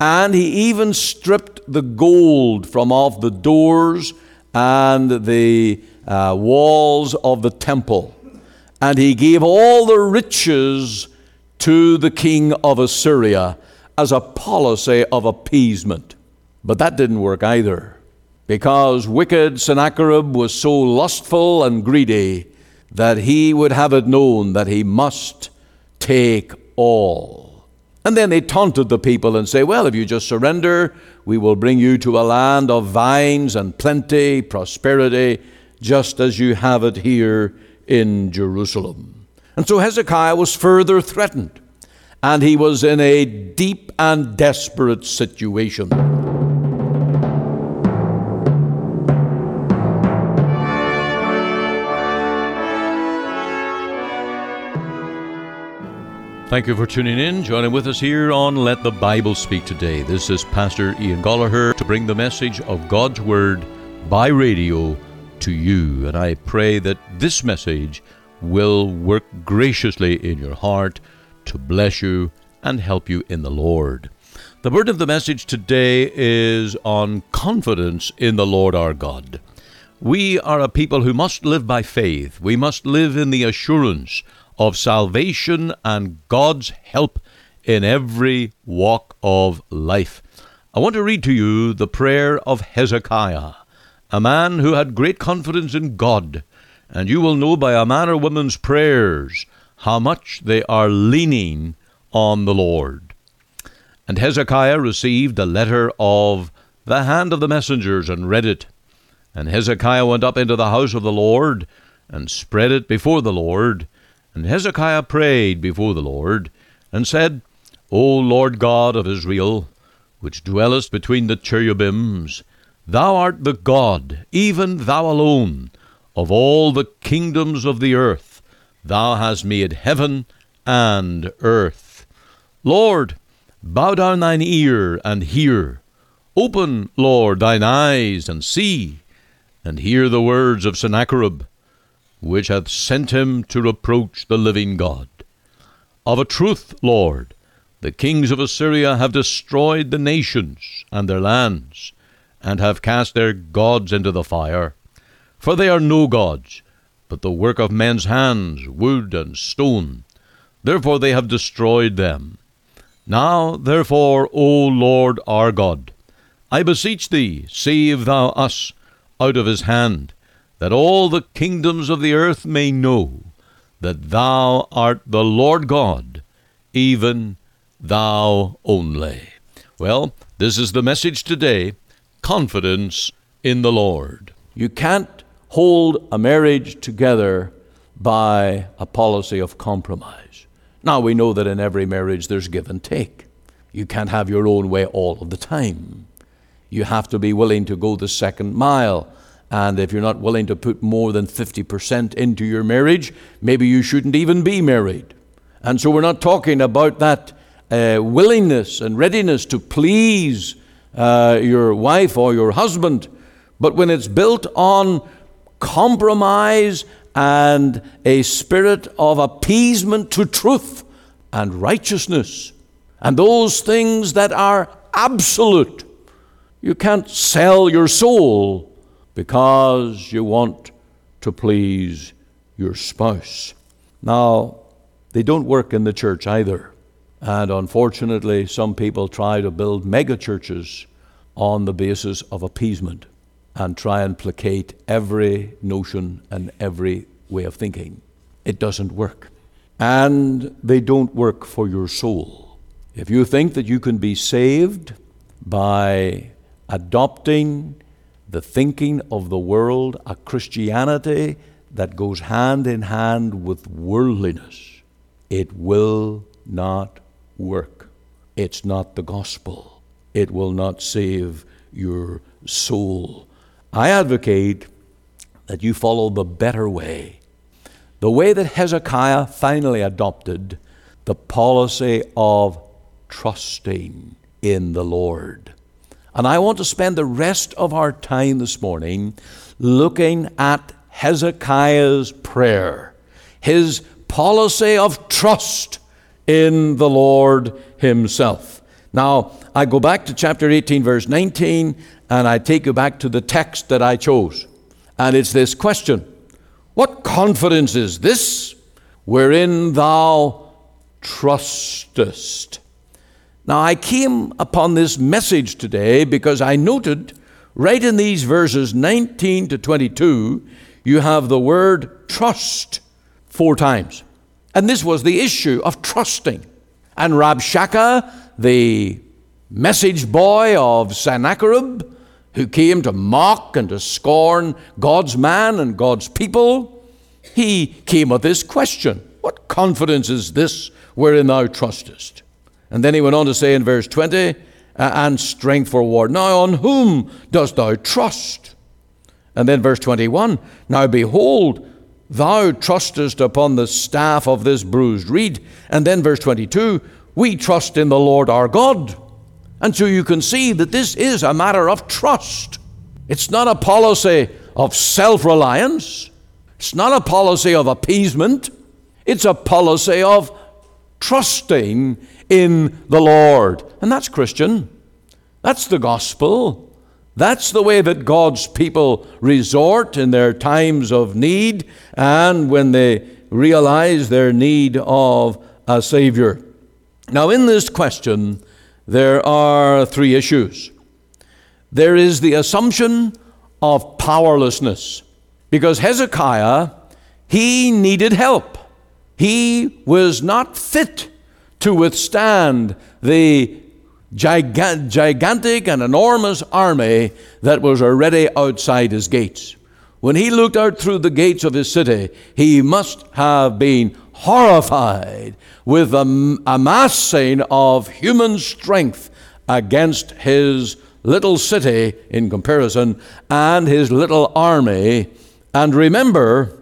And he even stripped the gold from off the doors and the uh, walls of the temple. And he gave all the riches to the king of Assyria as a policy of appeasement. But that didn't work either, because wicked Sennacherib was so lustful and greedy that he would have it known that he must take all. And then they taunted the people and say, Well, if you just surrender, we will bring you to a land of vines and plenty, prosperity, just as you have it here in Jerusalem. And so Hezekiah was further threatened, and he was in a deep and desperate situation. Thank you for tuning in, joining with us here on Let the Bible Speak today. This is Pastor Ian Goligher to bring the message of God's Word by radio to you. And I pray that this message will work graciously in your heart to bless you and help you in the Lord. The word of the message today is on confidence in the Lord our God. We are a people who must live by faith. We must live in the assurance of salvation and God's help in every walk of life. I want to read to you the prayer of Hezekiah, a man who had great confidence in God, and you will know by a man or woman's prayers how much they are leaning on the Lord. And Hezekiah received a letter of the hand of the messengers and read it. And Hezekiah went up into the house of the Lord and spread it before the Lord and Hezekiah prayed before the Lord, and said, O Lord God of Israel, which dwellest between the cherubims, thou art the God, even thou alone, of all the kingdoms of the earth. Thou hast made heaven and earth. Lord, bow down thine ear and hear. Open, Lord, thine eyes and see, and hear the words of Sennacherib which hath sent him to reproach the living God. Of a truth, Lord, the kings of Assyria have destroyed the nations and their lands, and have cast their gods into the fire. For they are no gods, but the work of men's hands, wood and stone. Therefore they have destroyed them. Now, therefore, O Lord our God, I beseech thee, save thou us out of his hand, that all the kingdoms of the earth may know that thou art the Lord God, even thou only. Well, this is the message today confidence in the Lord. You can't hold a marriage together by a policy of compromise. Now, we know that in every marriage there's give and take. You can't have your own way all of the time. You have to be willing to go the second mile and if you're not willing to put more than 50% into your marriage, maybe you shouldn't even be married. And so we're not talking about that uh, willingness and readiness to please uh, your wife or your husband, but when it's built on compromise and a spirit of appeasement to truth and righteousness, and those things that are absolute. You can't sell your soul because you want to please your spouse. Now, they don't work in the church either. And unfortunately, some people try to build mega churches on the basis of appeasement and try and placate every notion and every way of thinking. It doesn't work. And they don't work for your soul. If you think that you can be saved by adopting the thinking of the world, a Christianity that goes hand in hand with worldliness, it will not work. It's not the gospel. It will not save your soul. I advocate that you follow the better way. The way that Hezekiah finally adopted the policy of trusting in the Lord. And I want to spend the rest of our time this morning looking at Hezekiah's prayer, his policy of trust in the Lord himself. Now, I go back to chapter 18, verse 19, and I take you back to the text that I chose. And it's this question What confidence is this wherein thou trustest? Now, I came upon this message today because I noted right in these verses 19 to 22, you have the word trust four times. And this was the issue of trusting. And Rabshakeh, the message boy of Sennacherib, who came to mock and to scorn God's man and God's people, he came with this question What confidence is this wherein thou trustest? And then he went on to say in verse 20, and strength for war. Now, on whom dost thou trust? And then verse 21 Now behold, thou trustest upon the staff of this bruised reed. And then verse 22 We trust in the Lord our God. And so you can see that this is a matter of trust. It's not a policy of self reliance, it's not a policy of appeasement, it's a policy of trusting in the Lord. And that's Christian. That's the gospel. That's the way that God's people resort in their times of need and when they realize their need of a Savior. Now, in this question, there are three issues. There is the assumption of powerlessness, because Hezekiah, he needed help. He was not fit to withstand the gigantic and enormous army that was already outside his gates. When he looked out through the gates of his city, he must have been horrified with the amassing of human strength against his little city in comparison and his little army. And remember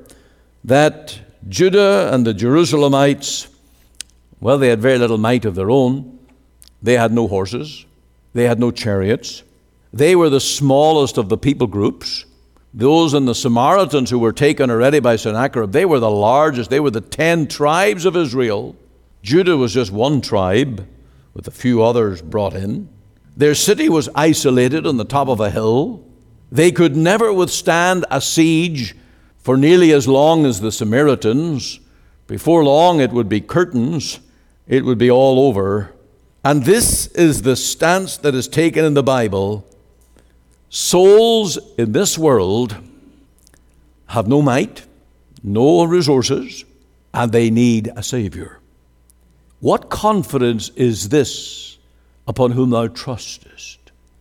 that Judah and the Jerusalemites well, they had very little might of their own. They had no horses, they had no chariots. They were the smallest of the people groups. Those and the Samaritans who were taken already by Sennacherib, they were the largest. They were the ten tribes of Israel. Judah was just one tribe, with a few others brought in. Their city was isolated on the top of a hill. They could never withstand a siege for nearly as long as the Samaritans. Before long, it would be curtains it would be all over. And this is the stance that is taken in the Bible. Souls in this world have no might, no resources, and they need a Savior. What confidence is this upon whom thou trustest?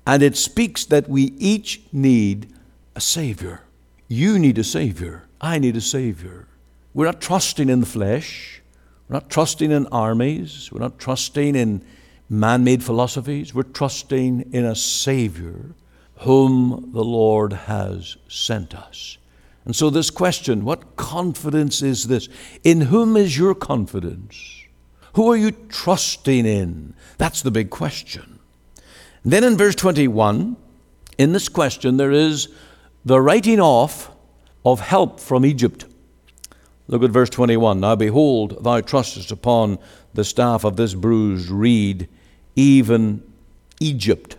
And it speaks that we each need a Savior. You need a Savior. I need a Savior. We're not trusting in the flesh. We're not trusting in armies. We're not trusting in man made philosophies. We're trusting in a Savior whom the Lord has sent us. And so, this question what confidence is this? In whom is your confidence? Who are you trusting in? That's the big question. And then in verse 21, in this question, there is the writing off of help from Egypt. Look at verse 21. Now behold, thou trustest upon the staff of this bruised reed, even Egypt.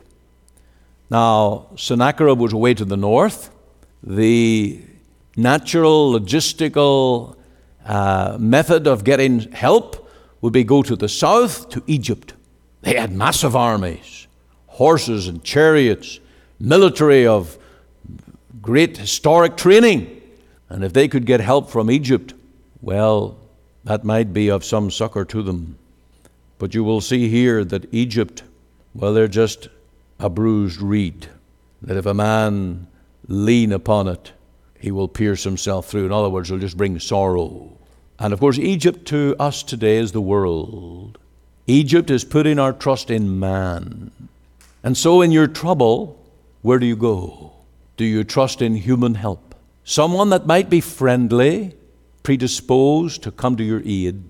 Now, Sennacherib was away to the north. The natural, logistical uh, method of getting help would be go to the south, to Egypt. They had massive armies, horses and chariots, military of great historic training. And if they could get help from Egypt, well, that might be of some succor to them. But you will see here that Egypt, well, they're just a bruised reed, that if a man lean upon it, he will pierce himself through. In other words, it'll just bring sorrow. And of course, Egypt to us today is the world. Egypt is putting our trust in man. And so, in your trouble, where do you go? Do you trust in human help? Someone that might be friendly, predisposed to come to your aid,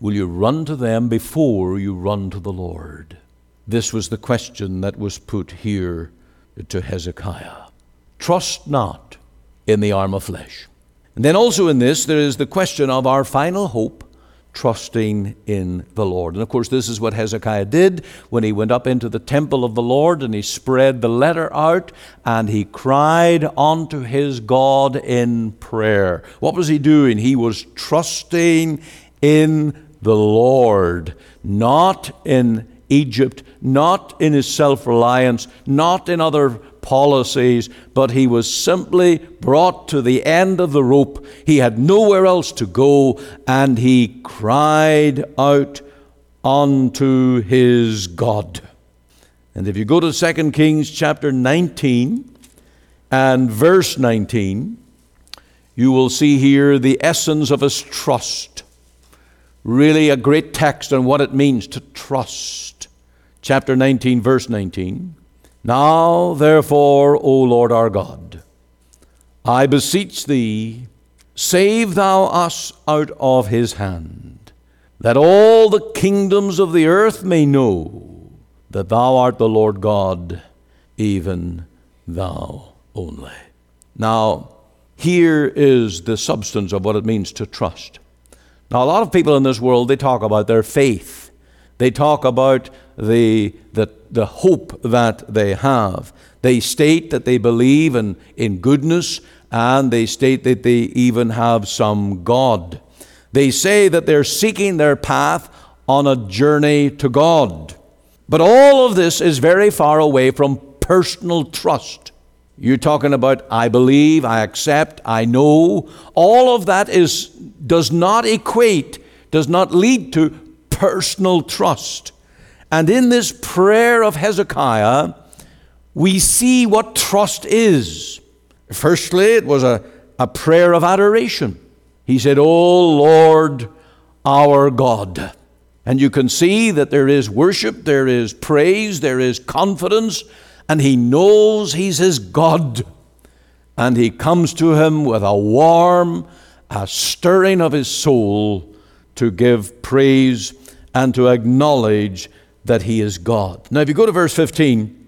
will you run to them before you run to the Lord? This was the question that was put here to Hezekiah. Trust not in the arm of flesh. And then also in this, there is the question of our final hope trusting in the Lord. And of course, this is what Hezekiah did when he went up into the temple of the Lord and he spread the letter out and he cried unto his God in prayer. What was he doing? He was trusting in the Lord, not in Egypt, not in his self reliance, not in other policies, but he was simply brought to the end of the rope. He had nowhere else to go, and he cried out unto his God. And if you go to 2 Kings chapter 19 and verse 19, you will see here the essence of his trust. Really, a great text on what it means to trust. Chapter 19, verse 19. Now, therefore, O Lord our God, I beseech thee, save thou us out of his hand, that all the kingdoms of the earth may know that thou art the Lord God, even thou only. Now, here is the substance of what it means to trust. Now, a lot of people in this world, they talk about their faith. They talk about the, the, the hope that they have. They state that they believe in, in goodness, and they state that they even have some God. They say that they're seeking their path on a journey to God. But all of this is very far away from personal trust. You're talking about I believe, I accept, I know. All of that is does not equate, does not lead to personal trust. And in this prayer of Hezekiah, we see what trust is. Firstly, it was a, a prayer of adoration. He said, O Lord, our God. And you can see that there is worship, there is praise, there is confidence, and he knows he's his God. And he comes to him with a warm, a stirring of his soul to give praise and to acknowledge that he is God. Now, if you go to verse 15,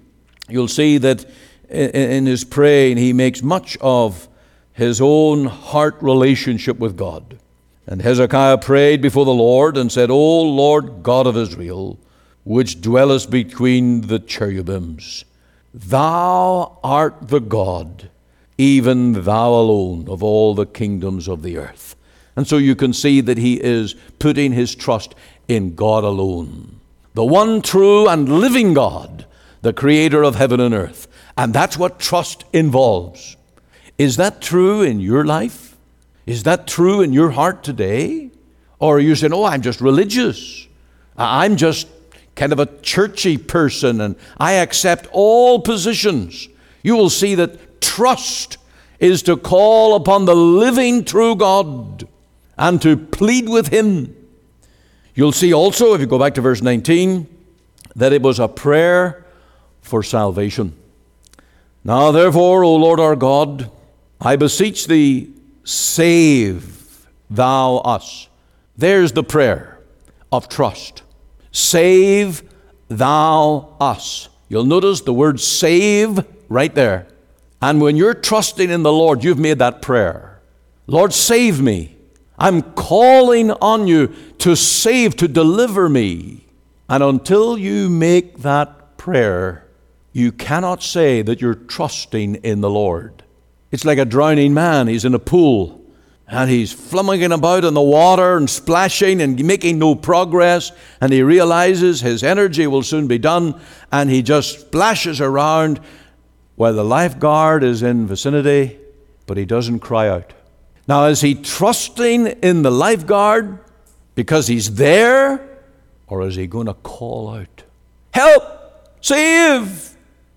you'll see that in his praying, he makes much of his own heart relationship with God. And Hezekiah prayed before the Lord and said, O Lord God of Israel, which dwellest between the cherubims, thou art the God, even thou alone, of all the kingdoms of the earth. And so you can see that he is putting his trust in God alone the one true and living God, the creator of heaven and earth. And that's what trust involves. Is that true in your life? Is that true in your heart today? Or are you saying, oh, I'm just religious? I'm just kind of a churchy person and I accept all positions. You will see that trust is to call upon the living true God and to plead with Him You'll see also, if you go back to verse 19, that it was a prayer for salvation. Now, therefore, O Lord our God, I beseech thee, save thou us. There's the prayer of trust. Save thou us. You'll notice the word save right there. And when you're trusting in the Lord, you've made that prayer. Lord, save me. I'm calling on you to save, to deliver me. And until you make that prayer, you cannot say that you're trusting in the Lord. It's like a drowning man. He's in a pool and he's flummoxing about in the water and splashing and making no progress. And he realizes his energy will soon be done and he just splashes around while the lifeguard is in vicinity, but he doesn't cry out. Now, is he trusting in the lifeguard because he's there, or is he going to call out, Help! Save!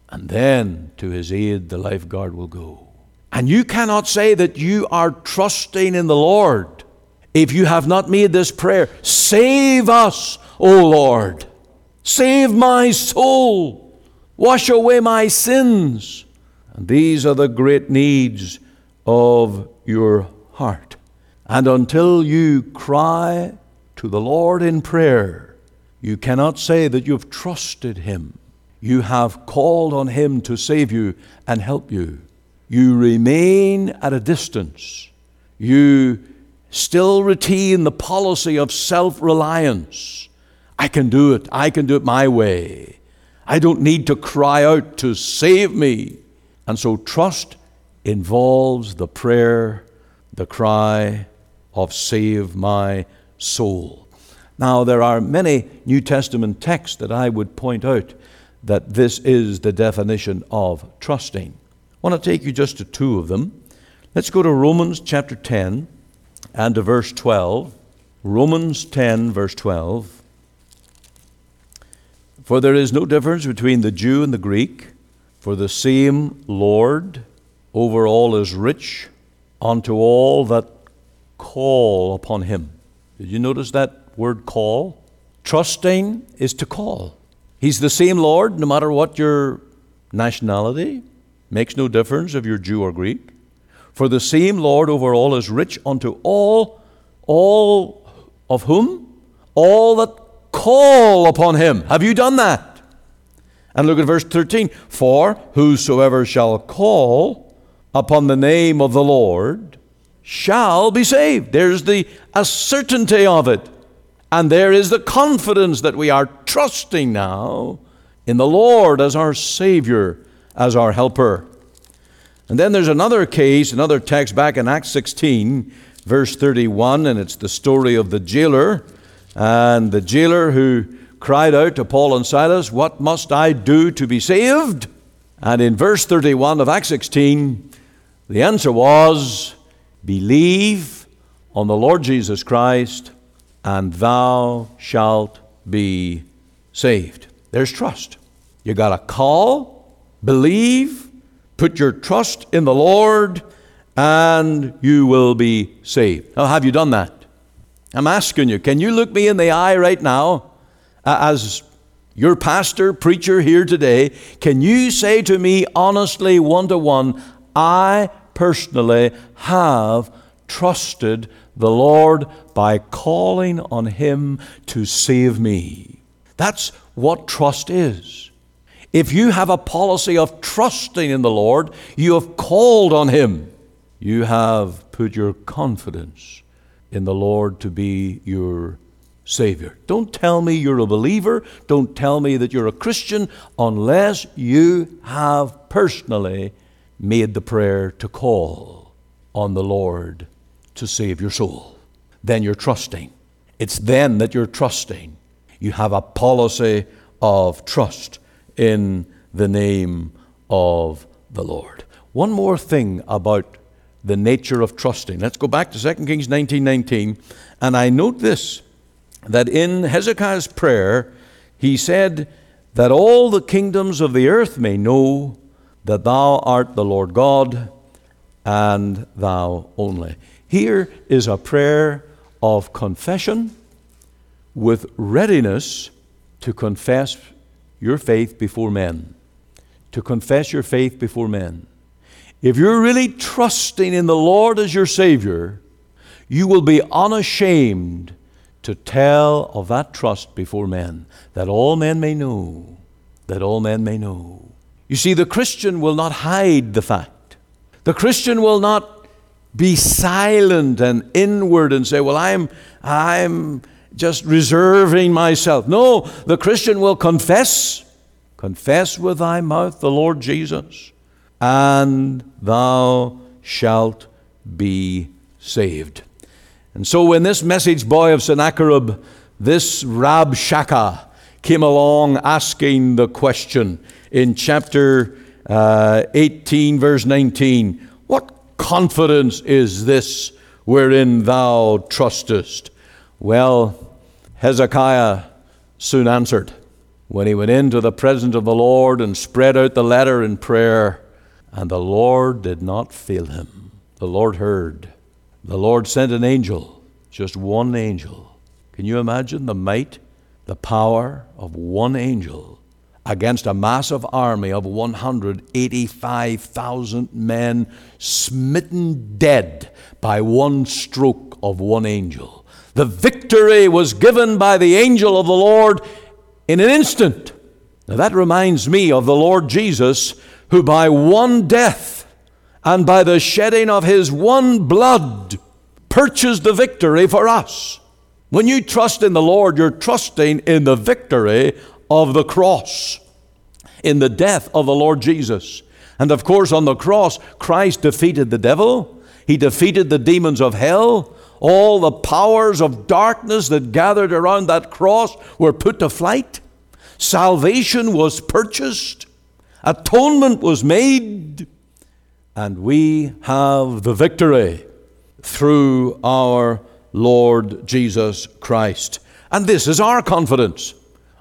And then to his aid, the lifeguard will go. And you cannot say that you are trusting in the Lord if you have not made this prayer Save us, O Lord! Save my soul! Wash away my sins! And these are the great needs of your heart. And until you cry to the Lord in prayer, you cannot say that you've trusted Him. You have called on Him to save you and help you. You remain at a distance. You still retain the policy of self reliance. I can do it. I can do it my way. I don't need to cry out to save me. And so trust involves the prayer, the cry of save my soul. Now, there are many New Testament texts that I would point out that this is the definition of trusting. I want to take you just to two of them. Let's go to Romans chapter 10 and to verse 12. Romans 10, verse 12. For there is no difference between the Jew and the Greek, for the same Lord over all is rich unto all that call upon him. Did you notice that word call? Trusting is to call. He's the same Lord no matter what your nationality, makes no difference if you're Jew or Greek. For the same Lord over all is rich unto all, all of whom? All that call upon him. Have you done that? And look at verse 13. For whosoever shall call upon the name of the Lord shall be saved. There's the a certainty of it. And there is the confidence that we are trusting now in the Lord as our Savior, as our helper. And then there's another case, another text back in Acts 16, verse 31, and it's the story of the jailer. And the jailer who cried out to Paul and Silas, What must I do to be saved? And in verse 31 of Acts 16, the answer was, Believe on the Lord Jesus Christ and thou shalt be saved. There's trust. You got to call, believe, put your trust in the Lord, and you will be saved. Now, have you done that? I'm asking you, can you look me in the eye right now as your pastor, preacher here today? Can you say to me honestly, one to one, I personally have trusted the Lord by calling on Him to save me. That's what trust is. If you have a policy of trusting in the Lord, you have called on Him. You have put your confidence in the Lord to be your Savior. Don't tell me you're a believer. Don't tell me that you're a Christian unless you have personally made the prayer to call on the Lord to save your soul. Then you're trusting. It's then that you're trusting. You have a policy of trust in the name of the Lord. One more thing about the nature of trusting. Let's go back to 2 Kings 19:19 and I note this that in Hezekiah's prayer he said that all the kingdoms of the earth may know that thou art the Lord God and thou only. Here is a prayer of confession with readiness to confess your faith before men. To confess your faith before men. If you're really trusting in the Lord as your Savior, you will be unashamed to tell of that trust before men, that all men may know, that all men may know. You see, the Christian will not hide the fact. The Christian will not be silent and inward and say, Well, I'm, I'm just reserving myself. No, the Christian will confess, confess with thy mouth the Lord Jesus, and thou shalt be saved. And so when this message boy of Sennacherib, this Rabshakeh, came along asking the question in chapter uh, 18, verse 19, What confidence is this wherein thou trustest? Well, Hezekiah soon answered when he went into the presence of the Lord and spread out the letter in prayer, and the Lord did not fail him. The Lord heard. The Lord sent an angel, just one angel. Can you imagine the might, the power of one angel against a massive army of 185,000 men smitten dead by one stroke of one angel. The victory was given by the angel of the Lord in an instant. Now that reminds me of the Lord Jesus, who by one death and by the shedding of his one blood purchased the victory for us. When you trust in the Lord, you're trusting in the victory of the cross, in the death of the Lord Jesus. And of course, on the cross, Christ defeated the devil, he defeated the demons of hell. All the powers of darkness that gathered around that cross were put to flight. Salvation was purchased, atonement was made, and we have the victory through our Lord Jesus Christ. And this is our confidence.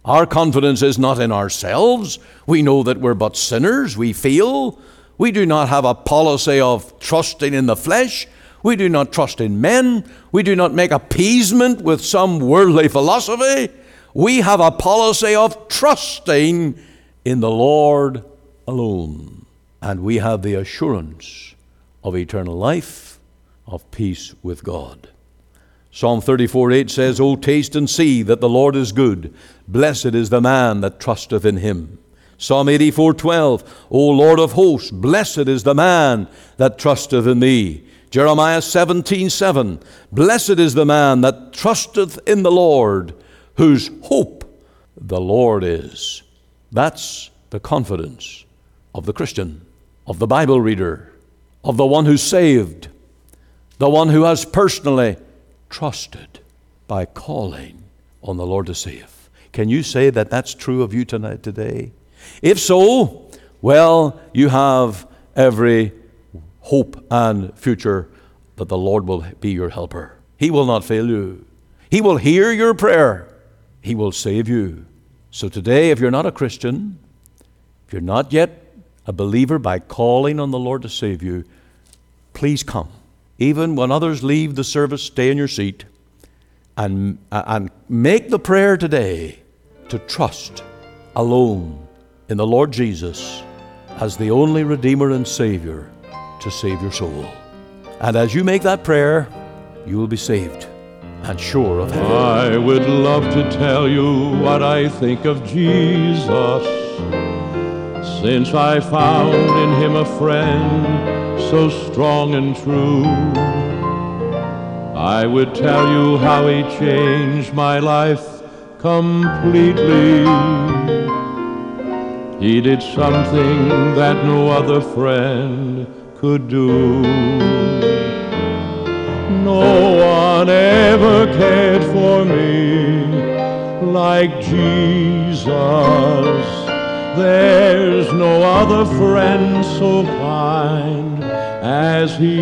Our confidence is not in ourselves. We know that we're but sinners. We feel. We do not have a policy of trusting in the flesh. We do not trust in men. We do not make appeasement with some worldly philosophy. We have a policy of trusting in the Lord alone. And we have the assurance of eternal life, of peace with God. Psalm 34 8 says, O taste and see that the Lord is good. Blessed is the man that trusteth in him. Psalm 84 12, O Lord of hosts, blessed is the man that trusteth in thee. Jeremiah 17 7, Blessed is the man that trusteth in the Lord, whose hope the Lord is. That's the confidence of the Christian, of the Bible reader, of the one who's saved, the one who has personally trusted by calling on the Lord to save. Can you say that that's true of you tonight, today? If so, well, you have every hope and future that the Lord will be your helper. He will not fail you. He will hear your prayer. He will save you. So today, if you're not a Christian, if you're not yet a believer by calling on the Lord to save you, please come. Even when others leave the service, stay in your seat and, and make the prayer today to trust alone in the Lord Jesus as the only Redeemer and Savior to save your soul. And as you make that prayer, you will be saved and sure of heaven. I would love to tell you what I think of Jesus, since I found in him a friend so strong and true. I would tell you how he changed my life completely. He did something that no other friend could do. No one ever cared for me like Jesus. There's no other friend so kind as he.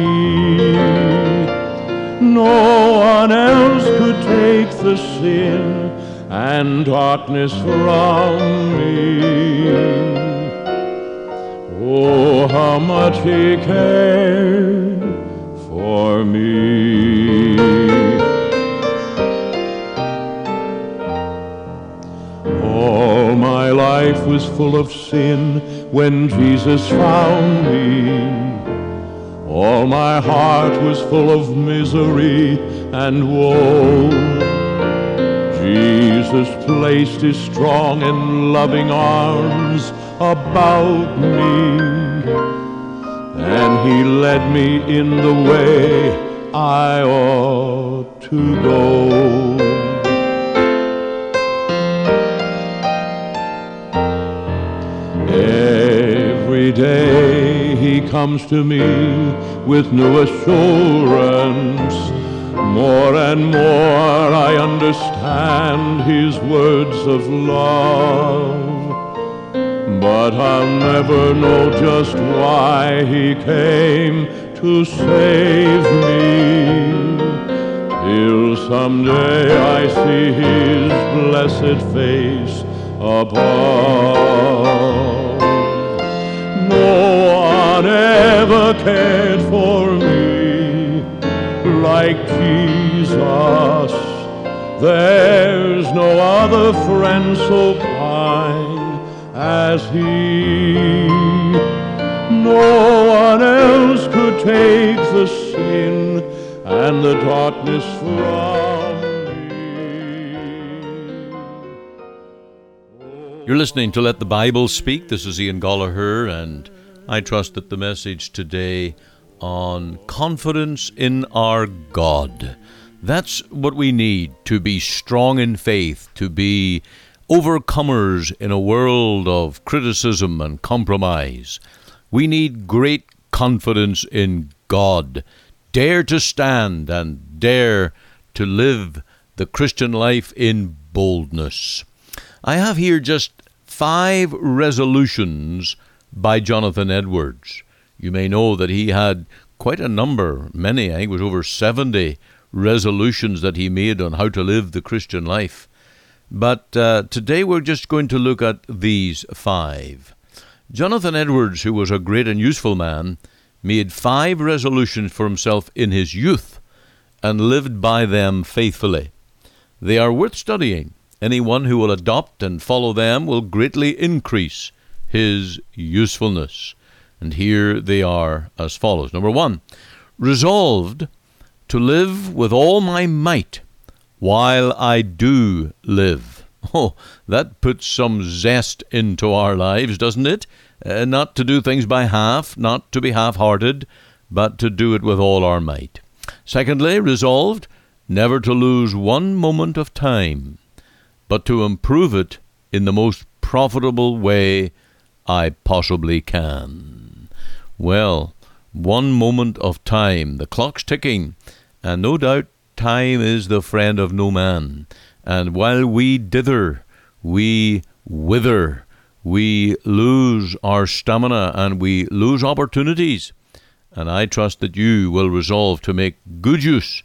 No one else could take the sin and darkness from me. Oh, how much he cared for me. All my life was full of sin when Jesus found me. All my heart was full of misery and woe. Jesus placed his strong and loving arms about me, and he led me in the way I ought to go. Every day he comes to me with new assurance. More and more I understand his words of love. But I'll never know just why he came to save me. Till someday I see his blessed face above. No one ever cared for me like Jesus. There's no other friend so kind as he. No one else could take the sin and the darkness from me. You're listening to Let the Bible Speak. This is Ian Goligher, and I trust that the message today on confidence in our God. That's what we need to be strong in faith, to be overcomers in a world of criticism and compromise. We need great confidence in God. Dare to stand and dare to live the Christian life in boldness. I have here just five resolutions by Jonathan Edwards. You may know that he had quite a number, many, I think it was over 70 resolutions that he made on how to live the Christian life. But uh, today we're just going to look at these five. Jonathan Edwards, who was a great and useful man, made five resolutions for himself in his youth and lived by them faithfully. They are worth studying. Anyone who will adopt and follow them will greatly increase his usefulness. And here they are as follows. Number one, resolved to live with all my might while I do live. Oh, that puts some zest into our lives, doesn't it? Uh, not to do things by half, not to be half hearted, but to do it with all our might. Secondly, resolved never to lose one moment of time, but to improve it in the most profitable way I possibly can. Well, one moment of time, the clock's ticking, and no doubt time is the friend of no man. And while we dither, we wither, we lose our stamina and we lose opportunities. And I trust that you will resolve to make good use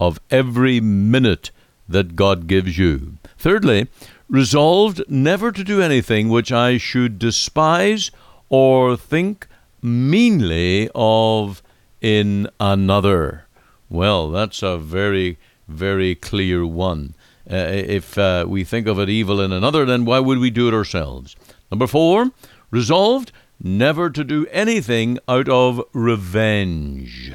of every minute that God gives you. Thirdly, resolved never to do anything which I should despise or think meanly of in another. Well, that's a very, very clear one. Uh, if uh, we think of it evil in another, then why would we do it ourselves? Number four, resolved never to do anything out of revenge.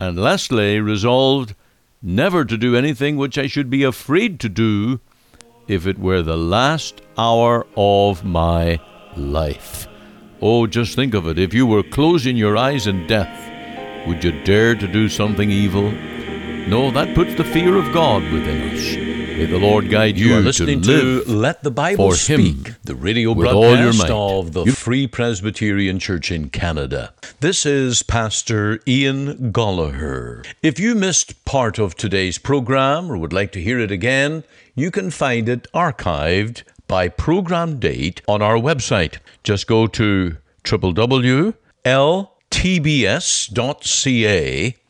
And lastly, resolved never to do anything which I should be afraid to do if it were the last hour of my life. Oh, just think of it. If you were closing your eyes in death, would you dare to do something evil? No, that puts the fear of God within us. May the Lord guide you, you are listening to, to Let the Bible Speak, the radio broadcast of the Free Presbyterian Church in Canada. This is Pastor Ian Goligher. If you missed part of today's program or would like to hear it again, you can find it archived by program date on our website. Just go to www.ltbs.ca,